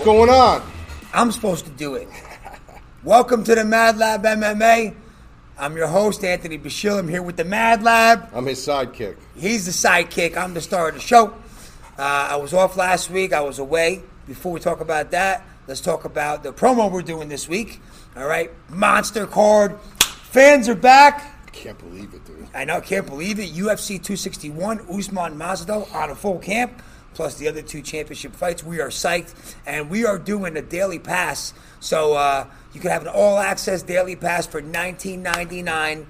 What's going on? I'm supposed to do it. Welcome to the Mad Lab MMA. I'm your host, Anthony Bashil. I'm here with the Mad Lab. I'm his sidekick. He's the sidekick. I'm the star of the show. Uh, I was off last week. I was away. Before we talk about that, let's talk about the promo we're doing this week. All right, monster card. Fans are back. I can't believe it, dude. I know, can't believe it. UFC 261, Usman Masvidal on a full camp, plus the other two championship fights. We are psyched, and we are doing a daily pass. So uh, you can have an all-access daily pass for 19.99.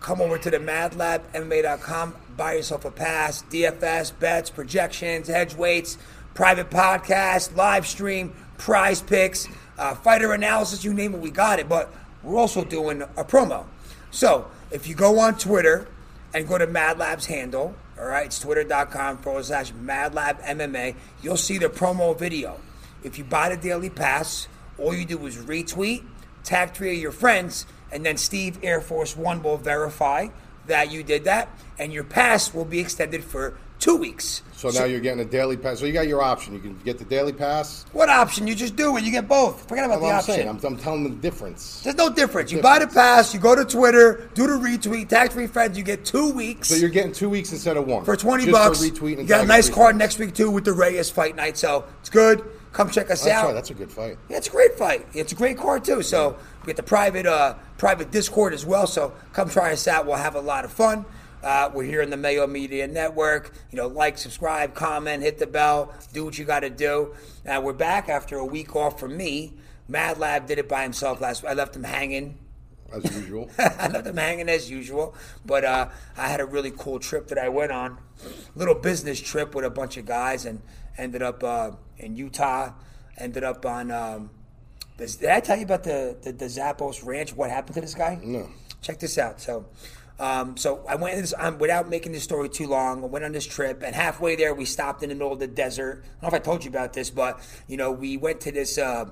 Come over to the MadLabMMA.com, buy yourself a pass. DFS bets, projections, hedge weights, private podcast, live stream, prize picks, uh, fighter analysis. You name it, we got it. But we're also doing a promo. So if you go on Twitter and go to Mad Lab's handle, all right, it's twitter.com forward slash Mad Lab MMA, you'll see the promo video. If you buy the daily pass, all you do is retweet, tag three of your friends, and then Steve Air Force One will verify that you did that, and your pass will be extended for two weeks. So, now you're getting a daily pass. So you got your option. You can get the daily pass. What option? You just do it. You get both. Forget about That's what the I'm option. saying. I'm, I'm telling them the difference. There's no difference. You buy the pass, you go to Twitter, do the retweet, tag three friends, you get two weeks. So you're getting two weeks instead of one. for 20 Just bucks. Retweet and you got a nice card next week too with the Reyes fight night. So it's good. Come check us That's out. right. That's a good fight. Yeah, it's a great fight. It's a great card too. So we get the private uh, private Discord as well. So come try us out. We'll have a lot of fun. Uh, we're here in the Mayo Media Network. You know, like, subscribe, comment, hit the bell, do what you got to do. Uh, we're back after a week off from me. Mad Lab did it by himself last week. I left him hanging. As usual. I left him hanging as usual. But uh, I had a really cool trip that I went on. Little business trip with a bunch of guys and ended up uh, in Utah. Ended up on. Um, this, did I tell you about the, the, the Zappos Ranch? What happened to this guy? No. Check this out. So. Um, so I went this, um, without making this story too long. I went on this trip, and halfway there, we stopped in the middle of the desert. I don't know if I told you about this, but you know, we went to this uh,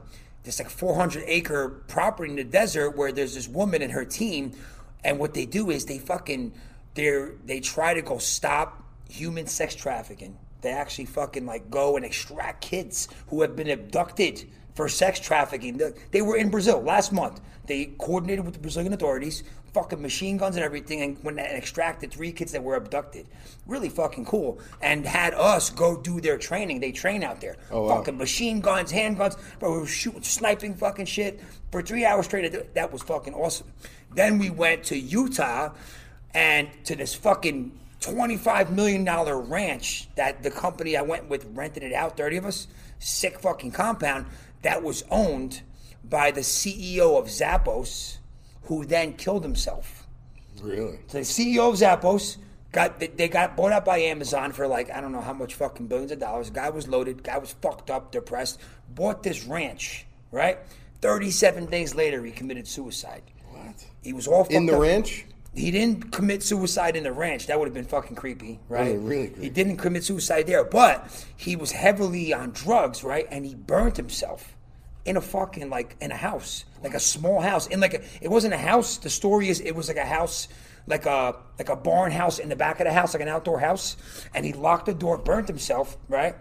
this like 400 acre property in the desert where there's this woman and her team, and what they do is they fucking they they try to go stop human sex trafficking. They actually fucking like go and extract kids who have been abducted for sex trafficking. They- They were in Brazil last month. They coordinated with the Brazilian authorities, fucking machine guns and everything, and went and extracted three kids that were abducted. Really fucking cool. And had us go do their training. They train out there. Oh, wow. Fucking machine guns, handguns. But we were shooting, sniping fucking shit for three hours straight. That was fucking awesome. Then we went to Utah and to this fucking $25 million ranch that the company I went with rented it out, 30 of us, sick fucking compound, that was owned by the CEO of Zappos, who then killed himself. Really? So the CEO of Zappos got they- got bought out by Amazon for like I don't know how much fucking billions of dollars. Guy was loaded. Guy was fucked up, depressed. Bought this ranch, right? Thirty-seven days later, he committed suicide. What? He was all In the up. ranch? He didn't commit suicide in the ranch. That would have been fucking creepy, right? Really, really creepy. He didn't commit suicide there, but he was heavily on drugs, right? And he burnt himself in a fucking like in a house, like a small house, in like a. It wasn't a house. The story is it was like a house, like a like a barn house in the back of the house, like an outdoor house. And he locked the door, burnt himself, right?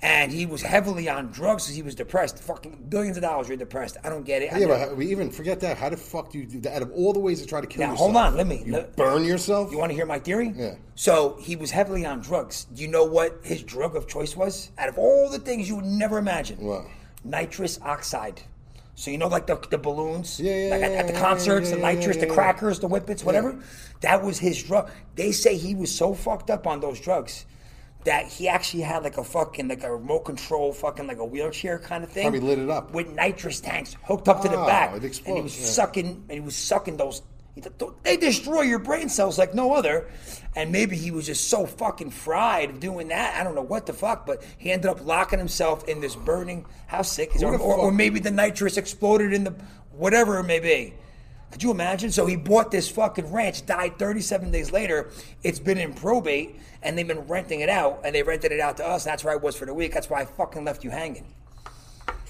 And he was heavily on drugs because he was depressed. Fucking billions of dollars. You're depressed. I don't get it. I Yeah, never- but we even forget that. How the fuck do you do that? Out of all the ways to try to kill Now, yourself, hold on, let me- You let- burn yourself. You want to hear my theory? Yeah. So he was heavily on drugs. Do you know what his drug of choice was? Out of all the things you would never imagine. What? Nitrous oxide. So you know, like the, the balloons, Yeah, yeah, like at, at the concerts, yeah, the nitrous, the crackers, the whippets, whatever. That was his drug. They say he was so fucked up on those drugs that he actually had like a fucking like a remote control, fucking like a wheelchair kind of thing. Probably lit it up. with nitrous tanks hooked up to the Ah, back, and he was sucking, and he was sucking those. They destroy your brain cells like no other, and maybe he was just so fucking fried of doing that. I don't know what the fuck, but he ended up locking himself in this burning. How sick is it? Or, or, or maybe the nitrous exploded in the whatever it may be. Could you imagine? So he bought this fucking ranch, died 37 days later. It's been in probate, and they've been renting it out, and they rented it out to us. That's where I was for the week. That's why I fucking left you hanging.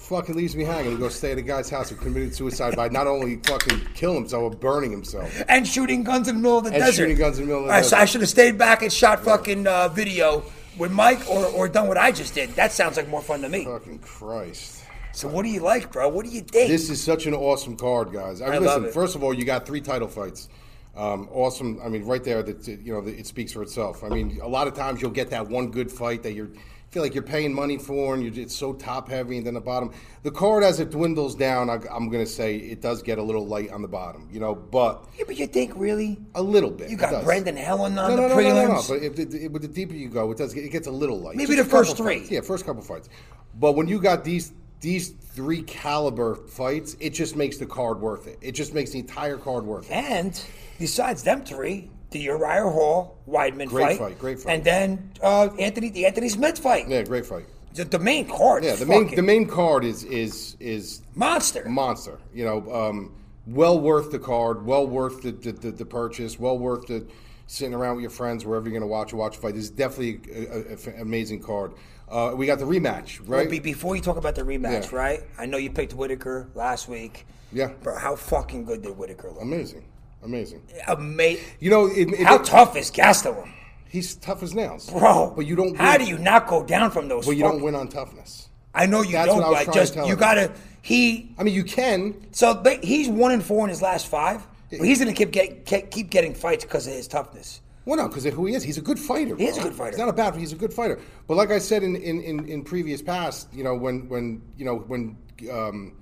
Fucking leaves me hanging. He goes stay at a guy's house who committed suicide by not only fucking killing himself but burning himself. and shooting guns in the middle of the And desert. shooting guns in the middle of the so desert. I should have stayed back and shot fucking uh, video with Mike, or, or done what I just did. That sounds like more fun to me. Fucking Christ. So what do you like, bro? What do you think? This is such an awesome card, guys. I, I listen, love it. first of all, you got three title fights. Um, awesome. I mean, right there, that you know, it speaks for itself. I mean, a lot of times you'll get that one good fight that you're feel like you're paying money for, and you're, it's so top heavy, and then the bottom. The card as it dwindles down, I, I'm going to say it does get a little light on the bottom, you know, but yeah, but you think really? a little bit. You got. Brendan Allen on No, the no, prelims. no, no, no. But if it, it, with the deeper you go, it does. Get, it gets a little light. Maybe Just the first three. fights. Yeah, first couple fights. But when you got these these three caliber fights, it just makes the card worth it. It just makes the entire card worth it. And besides them three, the Uriah Hall Weidman Great fight, fight, great fight. and then uh, Anthony the Anthony Smith fight. Yeah, great fight. The, the main card. Yeah, the main the main card is is is monster. monster. You know, um, well worth the card, well worth the the, the, the purchase, well worth the sitting around with your friends wherever you're going to watch a watch a fight. This is definitely an amazing card. Uh, we got the rematch, right? Be- before you talk about the rematch, Yeah. right? I know you picked Whittaker last week. Yeah. Bro, how fucking good did Whittaker look? amazing, amazing. Amazing. You know, it, it- How tough is Gastelum? He's tough as nails, Bro, But you don't. How win, do you not go down from those? Well, you don't win on toughness. I know you That's don't. what I was but to just you gotta. He I mean, you can. so they, he's one and four in his last five. But he's gonna keep get, keep getting fights because of his toughness. Well, no, because of who he is. He's a good fighter. He is a good fighter. He's not a bad. He's a good fighter. But like I said in in, in, in previous past, you know, when when you know when um,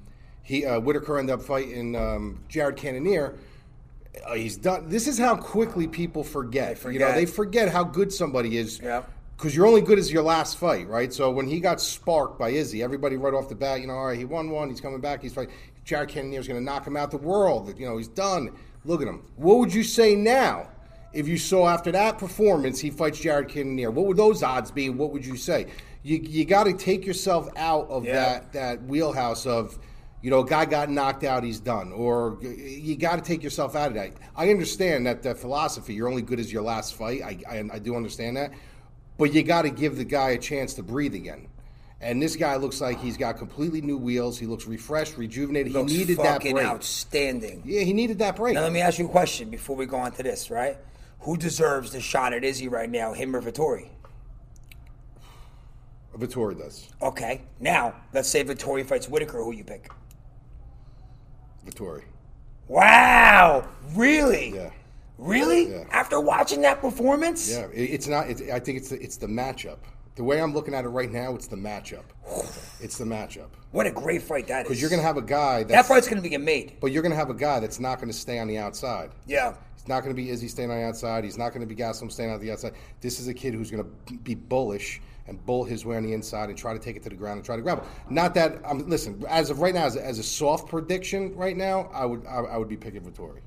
he uh, Whittaker ended up fighting um, Jared Cannonier. Uh, he's done. This is how quickly people forget. You know, forget. they forget how good somebody is. Yeah. Because you're only good as your last fight, right? So when he got sparked by Izzy, everybody right off the bat, you know, all right, he won one, he's coming back, he's fighting. Jared Cannonier's going to knock him out the world. You know, he's done. Look at him. What would you say now if you saw after that performance he fights Jared Cannonier? What would those odds be? What would you say? You, you got to take yourself out of Yeah. that that wheelhouse of, you know, a guy got knocked out, he's done. Or you got to take yourself out of that. I understand that that philosophy. You're only good as your last fight. I I, I do understand that, but you got to give the guy a chance to breathe again. And this guy looks like he's got completely new wheels. He looks refreshed, rejuvenated. Looks he needed that break. outstanding. Yeah, he needed that break. Now let me ask you a question before we go on to this. Right? Who deserves the shot at Izzy right now, him or Vettori? Vettori does. Okay. Now let's say Vettori fights Whittaker. Who you pick? Vettori. Wow! Really? Yeah. Really? Yeah. After watching that performance? Yeah, it- it's not. It's, I think it's the, it's the matchup. The way I'm looking at it right now, it's the matchup. It's the matchup What a great fight that is. because you're going to have a guy that fight's going to be made. but you're going to have a guy that's not going to stay on the outside. Yeah. He's not going to be Izzy staying on the outside. He's not going to be Gastelum staying on the outside. This is a kid who's going to be bullish and bull his way on the inside and try to take it to the ground and try to grab it. Not that I'm listen. As of right now, as a, as a soft prediction, right now, I would I, I would be picking Vettori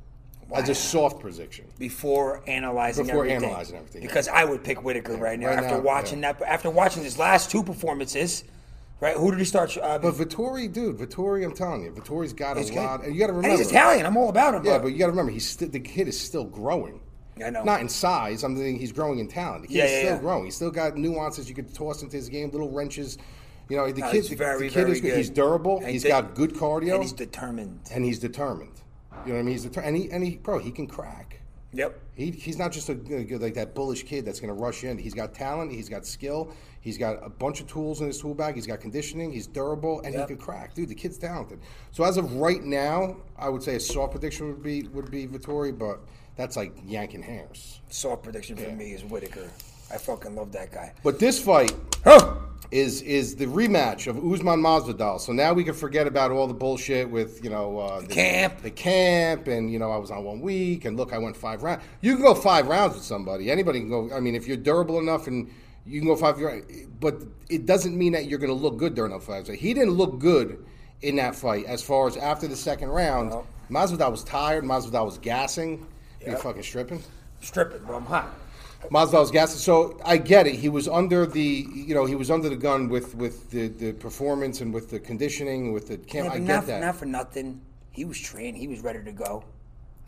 as a soft prediction. Before analyzing Before everything. analyzing everything, yeah. Because I would pick Whittaker right now right after now, watching yeah. that. After watching his last two performances, right? Who did he start? Uh, But Vettori, dude, Vettori, I'm telling you, Vettori's got a good. lot, and you got to And remember. he's Italian. I'm all about him. Yeah, but you got to remember, he's sti- the kid is still growing. I know. Not in size. I'm thinking he's growing in talent. He's Yeah, yeah, still yeah. growing. He's still got nuances you could toss into his game, little wrenches. You know, the No, kid, the, very, the kid very is good. He's durable. And He's he- got good cardio, and he's determined. and he's determined. You know what I mean? He's deter- and he and he, bro, he can crack. Yep. He, he's not just a like that bullish kid that's going to rush in. He's got talent. He's got skill. He's got a bunch of tools in his tool bag. He's got conditioning. He's durable, and Yep. he can crack. Dude, the kid's talented. So as of right now, I would say a soft prediction would be would be Vettori, but that's like yanking hairs. Soft prediction for me is Whittaker. I fucking love that guy. But this fight Huh. Is is the rematch of Usman Masvidal. So now we can forget about all the bullshit with you know uh, the camp. the camp, and you know I was on one week, and look, I went five rounds. You can go five rounds with somebody. Anybody can go. I mean, if you're durable enough, and you can go five rounds, but it doesn't mean that you're going to look good during those fights. So he didn't look good in that fight. As far as after the second round, No. Masvidal was tired. Masvidal was gassing. He Yep. fucking stripping. Stripping, bro. I'm hot. Masvidal was gassing. So I get it. He was under the, you know, he was under the gun with with the, the performance and with the conditioning, with the camp. Yeah, I get not, that. not for nothing. He was trained. He was ready to go.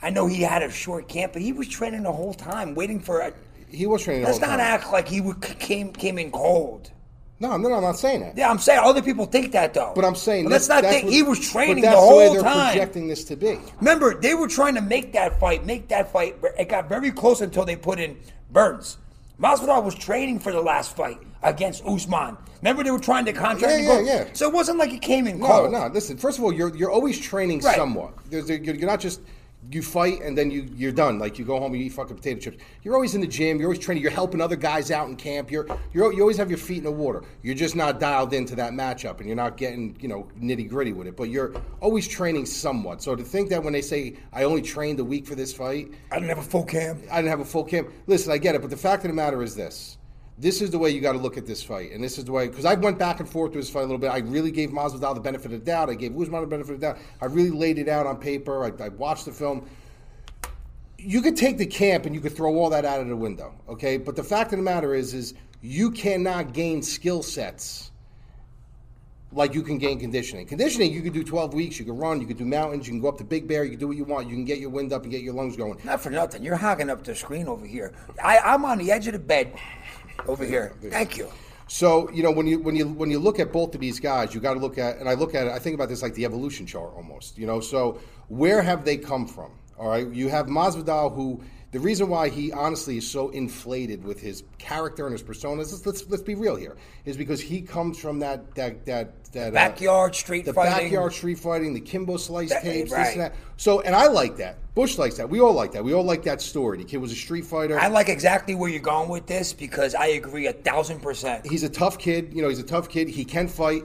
I know he had a short camp, but he was training the whole time, waiting for a. he was training. Let's not time. act like he came came in cold. No, no, no, I'm not saying that. Yeah, I'm saying other people think that though. But I'm saying But let's that's- not that's think what- he was training that's the way they're time. projecting this to be. Remember, they were trying to make that fight, make that fight. It got very close until they put in Burns. Masvidal was training for the last fight against Usman. Remember they were trying to contract Yeah, yeah, yeah. So it wasn't like he came in No, cold. no. Listen, first of all, you're you're always training Right. somewhat. There's, you're not just you fight and then you you're done. Like you go home, you eat fucking potato chips. You're always in the gym. You're always training. You're helping other guys out in camp. You're you're you always have your feet in the water. You're just not dialed into that matchup, and you're not getting you know nitty gritty with it. But you're always training somewhat. So to think that when they say I only trained a week for this fight, I didn't have a full camp. I didn't have a full camp. Listen, I get it, but the fact of the matter is this. This is the way you got to look at this fight, and this is the way because I went back and forth with this fight a little bit. I really gave Masvidal the benefit of the doubt. I gave Usman the benefit of the doubt. I really laid it out on paper. I, I watched the film. You could take the camp and you could throw all that out of the window, okay? But the fact of the matter is, is you cannot gain skill sets like you can gain conditioning. Conditioning, you can do 12 weeks, you can run, you can do mountains, you can go up to Big Bear, you can do what you want, you can get your wind up and get your lungs going. Not for nothing. You're hogging up the screen over here. I, I'm on the edge of the bed over here. Thank you. So you know when you when you when you look at both of these guys, you got to look at and I look at it. I think about this like the evolution chart almost. You know, so where have they come from? All right, you have Masvidal, who the reason why he honestly is so inflated with his character and his persona. Let's let's, let's be real here, is because he comes from that that that that uh, Backyard street the fighting. backyard street fighting, the Kimbo Slice That- tapes, this and that. So, and I like that. Bush likes that. We all like that. We all like that story. The kid was a street fighter. I like exactly where you're going with this because I agree a thousand percent. he's a tough kid. You know, he's a tough kid. He can fight.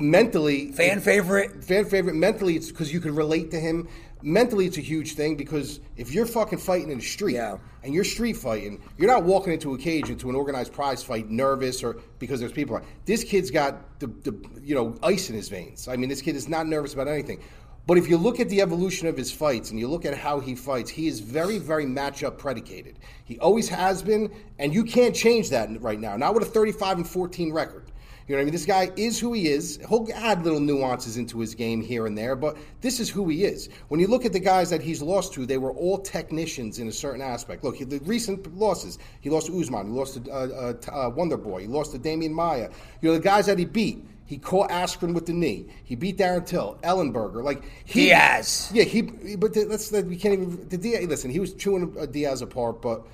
Mentally, Fan favorite. fan favorite. Mentally, it's because you can relate to him. Mentally, it's a huge thing because if you're fucking fighting in the street Yeah. and you're street fighting, you're not walking into a cage into an organized prize fight nervous or because there's people. around. This kid's got the, the you know ice in his veins. I mean, this kid is not nervous about anything. But if you look at the evolution of his fights and you look at how he fights, he is very, very matchup predicated. He always has been, and you can't change that right now. Not with a 35 and 14 record. You know what I mean? This guy is who he is. He'll add little nuances into his game here and there, but this is who he is. When you look at the guys that he's lost to, they were all technicians in a certain aspect. Look, the recent losses, he lost to Usman, he lost to uh, uh, uh, Wonder Boy, he lost to Demian Maia. You know, the guys that he beat, he caught Askren with the knee. He beat Darren Till, Ellenberger. Like he, Diaz. Yeah, he. But the, let's we can't even. The Diaz. Listen, he was chewing uh, Diaz apart, but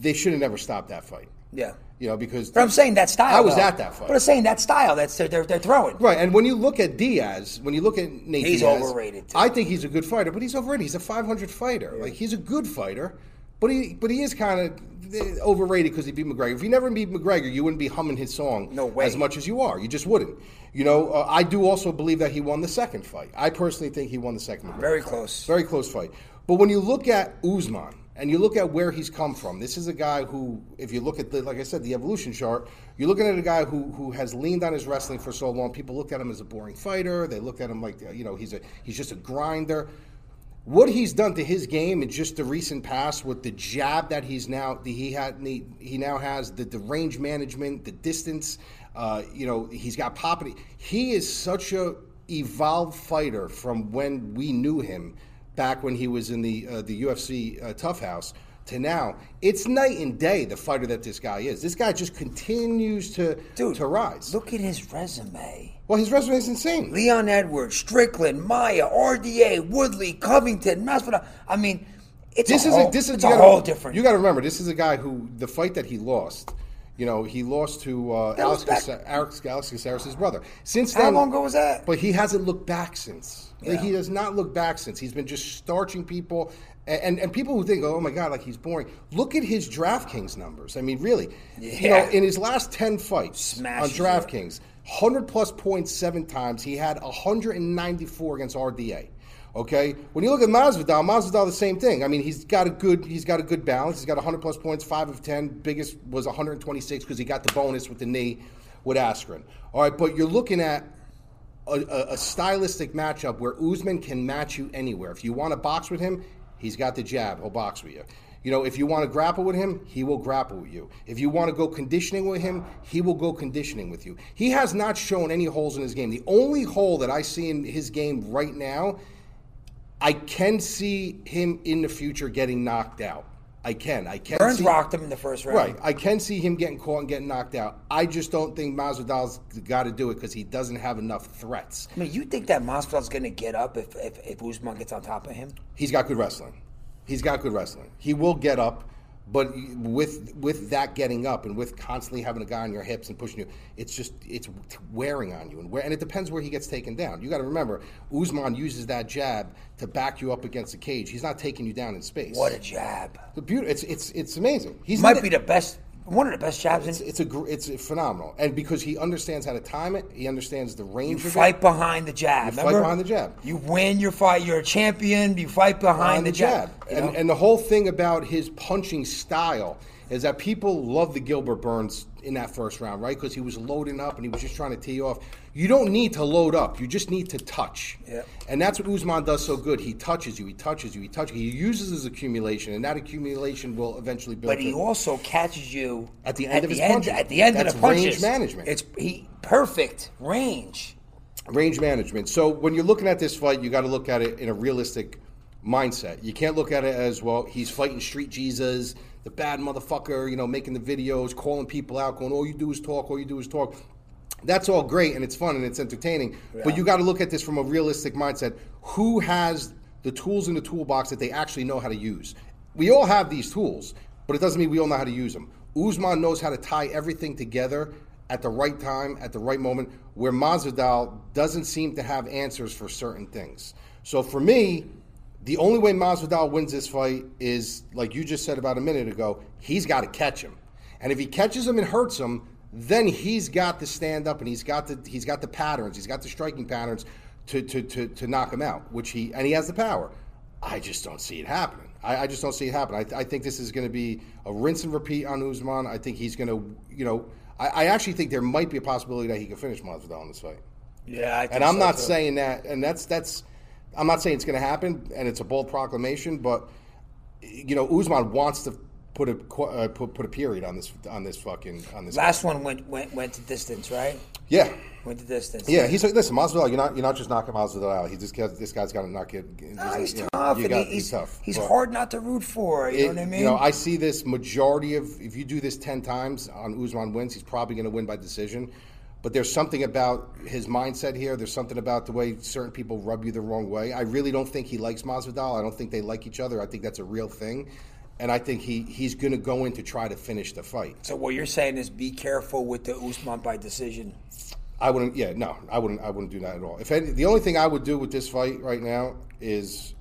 they should have never stopped that fight. Yeah. You know, because But I'm saying that style. I was though. at that fight. But I'm saying that style. That's they're they're, they're throwing. Right, and when you look at Diaz, when you look at Nate He's Diaz, overrated, too. I think he's a good fighter, but he's overrated. He's a 500 fighter. Like he's a good fighter, but he but he is kind of overrated because he beat McGregor. If he never beat McGregor, you wouldn't be humming his song No way. as much as you are. You just wouldn't. You know, uh, I do also believe that he won the second fight. I personally think he won the second. McGregor Very fight. close. Very close fight. But when you look at Usman and you look at where he's come from, this is a guy who, if you look at the, like I said, the evolution chart, you're looking at a guy who who has leaned on his wrestling for so long. People looked at him as a boring fighter. They looked at him like, you know, he's a he's just a grinder. What he's done to his game in just the recent past with the jab that he's now he had he, he now has the, the range management, the distance. Uh, you know, he's got popping. He is such a evolved fighter from when we knew him back when he was in the uh, the UFC uh, TUF House to now. It's night and day the fighter that this guy is. This guy just continues to Dude, to rise. Look at his resume. Well, his resume is insane. Leon Edwards, Strickland, Maia, RDA, Woodley, Covington, Masvidal. I mean, it's this a is whole, a, this is it's a gotta- whole different. You got to remember, this is a guy who the fight that he lost. You know, he lost to uh, Alex, Caceres- Alex, Caceres' brother. Since How long ago was that? But he hasn't looked back since. Like, Yeah. he does not look back since. He's been just starching people. And, and, and people who think, oh my God, like he's boring. Look at his DraftKings numbers. I mean, really. You know, in his last 10 fights Smashes on it. DraftKings, 100 plus points seven times. He had 194 against RDA. Okay, when you look at Masvidal, Masvidal the same thing. I mean, he's got a good he's got a good balance. He's got 100 plus points, five of 10. Biggest was 126 because he got the bonus with the knee with Askren. All right, but you're looking at a, a, stylistic matchup where Usman can match you anywhere. If you want to box with him, he's got the jab. He'll box with you. You know, if you want to grapple with him, he will grapple with you. If you want to go conditioning with him, he will go conditioning with you. He has not shown any holes in his game. The only hole that I see in his game right now, I can see him in the future getting knocked out. I can. I can. Burns see, rocked him in the first round. Right. I can see him getting caught and getting knocked out. I just don't think Masvidal's got to do it because he doesn't have enough threats. I mean, you think that Masvidal's going to get up if, if if Usman gets on top of him? He's got good wrestling. He's got good wrestling. He will get up, But with with that getting up and with constantly having a guy on your hips and pushing you, it's just it's wearing on you and where, and it depends where he gets taken down. You got to remember, Usman uses that jab to back you up against the cage. He's not taking you down in space. What a jab! The beauty, it's it's it's amazing. He Might be the best, one of the best jabs in. it's, it's a gr- it's phenomenal, and because he understands how to time it, he understands the range You of fight it. behind the jab. You fight behind the jab. You win your fight. You're a champion. You fight behind, behind the, jab. you And, know? and the whole thing about his punching style is that people love the Gilbert Burns in that first round, right? Because he was loading up and he was just trying to tee you off. You don't need to load up. You just need to touch. Yeah. And that's what Usman does so good. He touches you. He touches you. He touches you. He uses his accumulation, and that accumulation will eventually build. But he to- also catches you At the end of his end, punches. At the end That's of the punches, range management. It's he perfect range. range management. So when you're looking at this fight, you got to look at it in a realistic mindset. You can't look at it as well. He's fighting street Jesus, the bad motherfucker. You know, making the videos, calling people out, going, "All you do is talk. All you do is talk." That's all great and it's fun and it's entertaining. But you got to look at this from a realistic mindset. Who has the tools in the toolbox that they actually know how to use? We all have these tools, but it doesn't mean we all know how to use them. Usman knows how to tie everything together at the right time, at the right moment, where Masvidal doesn't seem to have answers for certain things. So for me, the only way Masvidal wins this fight is, like you just said about a minute ago, he's got to catch him. And if he catches him and hurts him, then he's got to stand up and he's got the he's got the patterns, he's got the striking patterns to to to, to knock him out, which he and he has the power. I just don't see it happening. I, I just don't see it happening. I, I think this is going to be a rinse and repeat on Usman. I think he's going to, you know, I, I actually think there might be a possibility that he can finish Masvidal in this fight. Yeah, I think And I'm so, not too. saying that, and that's that's, I'm not saying it's going to happen, and it's a bold proclamation, but you know, Usman wants to put a uh, put put a period on this on this fucking on this. Last one went went went to distance, right? yeah, Went to distance. yeah. He's like, listen, Masvidal, you're not you're not just knocking Masvidal out. He just this guy's got to knock it. No, he's you know, tough. you got- he- he's tough. He's But- hard not to root for. You it- know what I mean? You know, I see this majority of if you do this ten times on Usman wins, he's probably going to win by decision. But there's something about his mindset here. There's something about the way certain people rub you the wrong way. I really don't think he likes Masvidal. I don't think they like each other. I think that's a real thing, and I think he he's going to go in to try to finish the fight. so what you're saying is be careful with the Usman by decision. I wouldn't. Yeah, no, I wouldn't. I wouldn't do that at all. If any, the only thing I would do with this fight right now is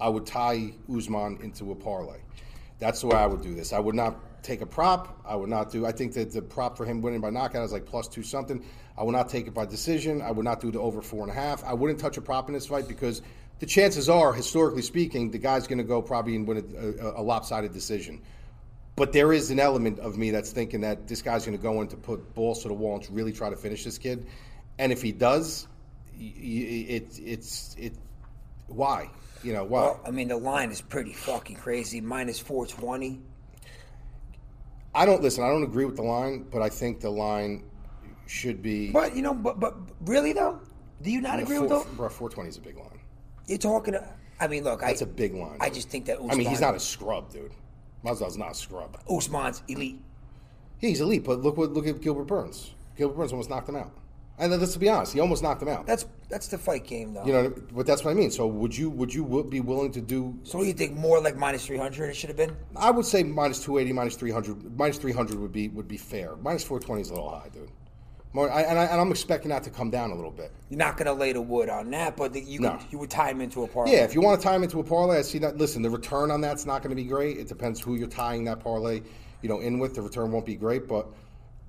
I would tie Usman into a parlay. That's the way I would do this. I would not take a prop. I would not do. I think that the prop for him winning by knockout is like plus two something. I would not take it by decision. I would not do the over four and a half. I wouldn't touch a prop in this fight because the chances are, historically speaking, the guy's going to go probably and win a, a, a lopsided decision. But there is an element of me that's thinking that this guy's going to go in to put balls to the wall and really try to finish this kid. And if he does, it, it's it. Why? You know why? Well, I mean, the line is pretty fucking crazy. Minus 420. I don't listen. I don't agree with the line, but I think the line should be. But, you know, but, but really, though? Do you not agree with four, that? bro, 420 is a big line. You're talking. To, I mean, look, That's I, a big line. I dude. just think that Usman, I mean, he's not a scrub, dude. Masvidal's not a scrub. Usman's elite. Yeah, he's elite, but look what look at Gilbert Burns. Gilbert Burns almost knocked him out. And let's be honest, he almost knocked him out. That's that's the fight game, though. You know, but that's what I mean. So would you would you be willing to do? so what do you think? More like minus 300 it should have been? I would say minus two eighty, minus three hundred, minus three hundred would be would be fair. Minus four twenty is a little high, dude. More, I, and, I, and I'm expecting that to come down a little bit. You're not going to lay the wood on that, but the, you, No. could, you would tie him into a parlay. Yeah, if you want to tie him into a parlay, I see that. Listen, the return on that's not going to be great. It depends who you're tying that parlay, you know, in with. The return won't be great, but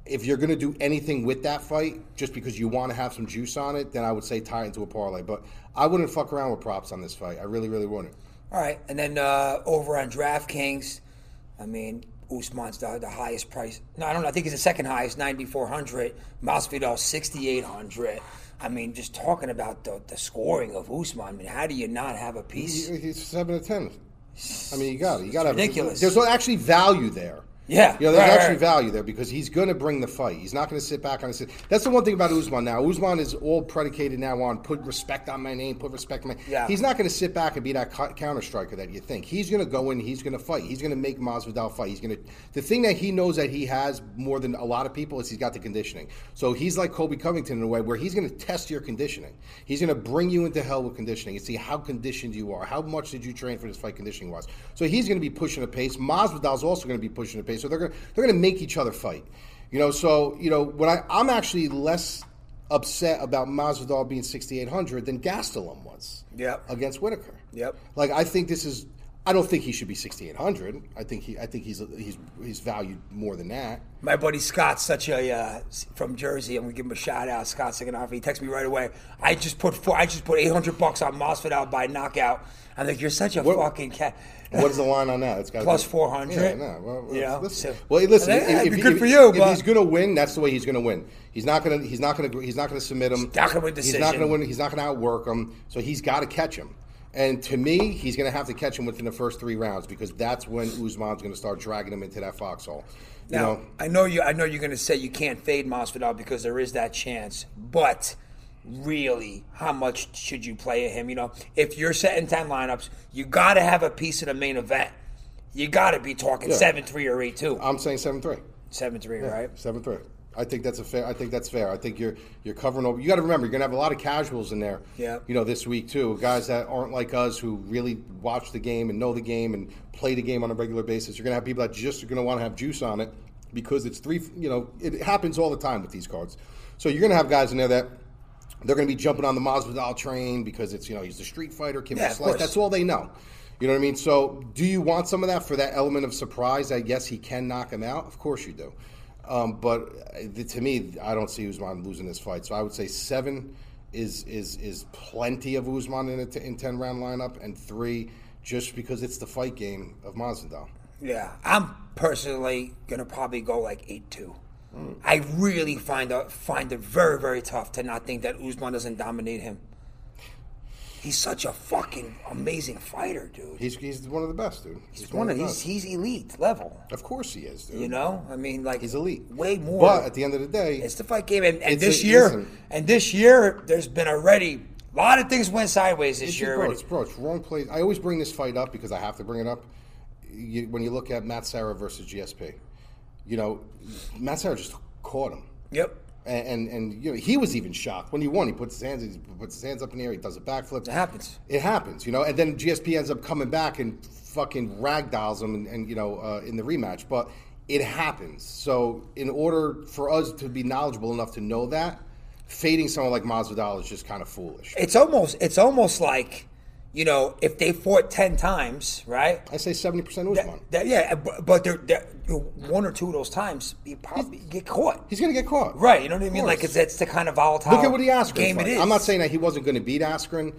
if you're going to do anything with that fight, just because you want to have some juice on it, then I would say tie it into a parlay. But I wouldn't fuck around with props on this fight. I really, really wouldn't. All right, and then uh, over on DraftKings, I mean, Usman's the, the highest price. No, I don't know. I think he's the second highest, 9,400. Masvidal, 6,800. I mean, just talking about the, the scoring of Usman. I mean, how do you not have a piece? He- He's seven to ten. I mean, you got it. You got to have ridiculous. There's actually value there. Yeah, You know, there's right, actually right. value there because he's going to bring the fight. He's not going to sit back on his. That's the one thing about Usman now. Usman is all predicated now on put respect on my name, put respect on my. Yeah. He's not going to sit back and be that counter striker that you think. He's going to go in. He's going to fight. He's going to make Masvidal fight. He's going to. The thing that he knows that he has more than a lot of people is he's got the conditioning. So he's like Colby Covington in a way where he's going to test your conditioning. He's going to bring you into hell with conditioning and see how conditioned you are. How much did you train for this fight conditioning wise? So he's going to be pushing a pace. Masvidal's also going to be pushing a pace. So they're going to, they're going to make each other fight. You know, so you know when I I'm actually less upset about Masvidal being 6800 than Gastelum was. Yep. Against Whittaker. Yep. Like I think this is I don't think he should be 6800. I think he I think he's he's he's valued more than that. My buddy Scott's such a uh, from Jersey. I'm gonna give him a shout out. Scott Siganoff. He texted me right away. I just put four, I just put 800 bucks on Masvidal by knockout. I'm like, you're such a What- fucking cat. What is the line on that? It's got Plus 400. Yeah, no. Well, You know, listen. well, listen. That'd if, be if- good if- for you, If but- he's going to win, that's the way he's going to win. He's not going to. He's not to. He's not to submit him. not gonna win He's not going to win. He's not going to outwork him. So he's got to catch him. And to me, he's going to have to catch him within the first three rounds because that's when Usman's going to start dragging him into that foxhole. You Now, know, I know you. I know you're going to say you can't fade Masvidal because there is that chance. But really, how much should you play him? You know, if you're setting ten lineups, you got to have a piece of the main event. You got to be talking Yeah. seven three or eight two. I'm saying seven three. Seven three, right? Seven three. I think that's a fair. I think that's fair. I think you're you're covering over. You got to remember, you're gonna have a lot of casuals in there. Yeah. You know, this week too, guys that aren't like us who really watch the game and know the game and play the game on a regular basis. You're gonna have people that just are gonna want to have juice on it because it's three. You know, it happens all the time with these cards. So you're gonna have guys in there that. They're going to be jumping on the Masvidal train because it's you know he's the street fighter, Kim Yeah, Slice. That's all they know. You know what I mean? So, do you want some of that for that element of surprise? I guess he can knock him out. Of course you do. Um, but uh, to me, I don't see Usman losing this fight. So I would say seven is is is plenty of Usman in a t- in ten round lineup, and three just because it's the fight game of Masvidal. Yeah, I'm personally gonna probably go like eight two. I really find it find it very very tough to not think that Usman doesn't dominate him. He's such a fucking amazing fighter, dude. He's he's one of the best, dude. He's one of the he's he's elite level. Of course he is, dude. You know, I mean, like he's elite, way more. But at the end of the day, it's the fight game, and, and this a- year, and this year, there's been already a lot of things went sideways this It's year. bro, it's, bro, it's wrong place. I always bring this fight up because I have to bring it up. You, when you look at Matt Serra versus GSP, you know, Matt Serra just caught him, Yep, and and, and you know, he was even shocked when he won. He puts his hands, he puts his hands up in the air, he does a backflip. it happens. It happens, you know, and then GSP ends up coming back and fucking ragdolls him, and, and you know, uh, in the rematch. But it happens. So in order for us to be knowledgeable enough to know that, fading someone like Masvidal is just kind of foolish. It's almost it's almost like you know if they fought ten times, right? I say seventy percent Usman. That, yeah, but, but they're, they're, one or two of those times you probably get caught. He's going to get caught. Right, you know what I mean? Like it's it's the kind of volatile Look at what he Askren game fight. it is. I'm not saying that he wasn't going to beat Askren,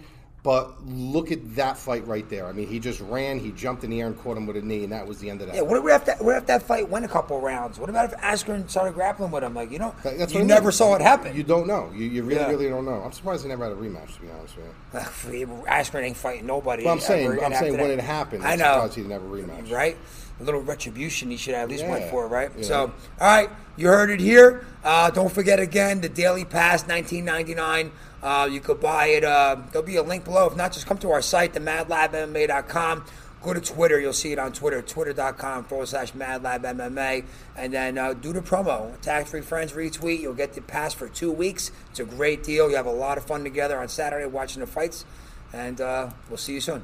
but look at that fight right there. I mean, he just ran, he jumped in the air and caught him with a knee, and that was the end of that. Yeah, what if that what if that fight went a couple rounds? What about if Askren started grappling with him? Like you know, That- you never mean. saw it happen. You don't know. You, you really, Yeah. really don't know. I'm surprised he never had a rematch, to be honest with you. Askren ain't fighting nobody. Well, I'm saying- I'm saying when it happened, I I'm know. surprised he didn't rematch. Right, a little retribution he should have at least went Yeah, for, right? yeah. So, all right, you heard it here. Uh, don't forget again the Daily Pass, 19.99. Uh, you could buy it. Uh, there'll be a link below. If not, just come to our site, themadlabmma.com. Go to Twitter. You'll see it on Twitter, twitter.com forward slash madlabmma. And then uh, do the promo. Tax free friends retweet. You'll get the pass for two weeks. It's a great deal. You have a lot of fun together on Saturday watching the fights. And uh, we'll see you soon.